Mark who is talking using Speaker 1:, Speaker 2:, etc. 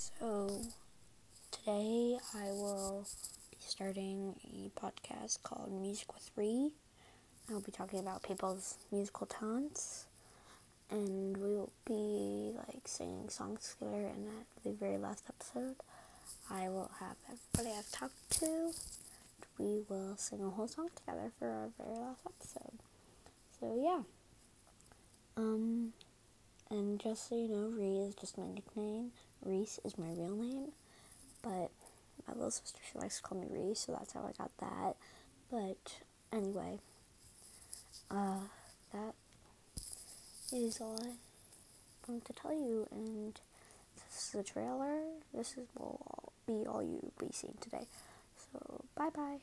Speaker 1: So, today I will be starting a podcast called Music with Ree. I'll be talking about people's musical talents, and we will be like singing songs together. And at the very last episode, I will have everybody I've talked to. We will sing a whole song together for our very last episode. So yeah. And just so you know, Ree is just my nickname. Reese is my real name, but my little sister she likes to call me Reese, so that's how I got that. But anyway, uh, that is all I wanted to tell you, and this is the trailer. This is will be all you be seeing today. So bye bye.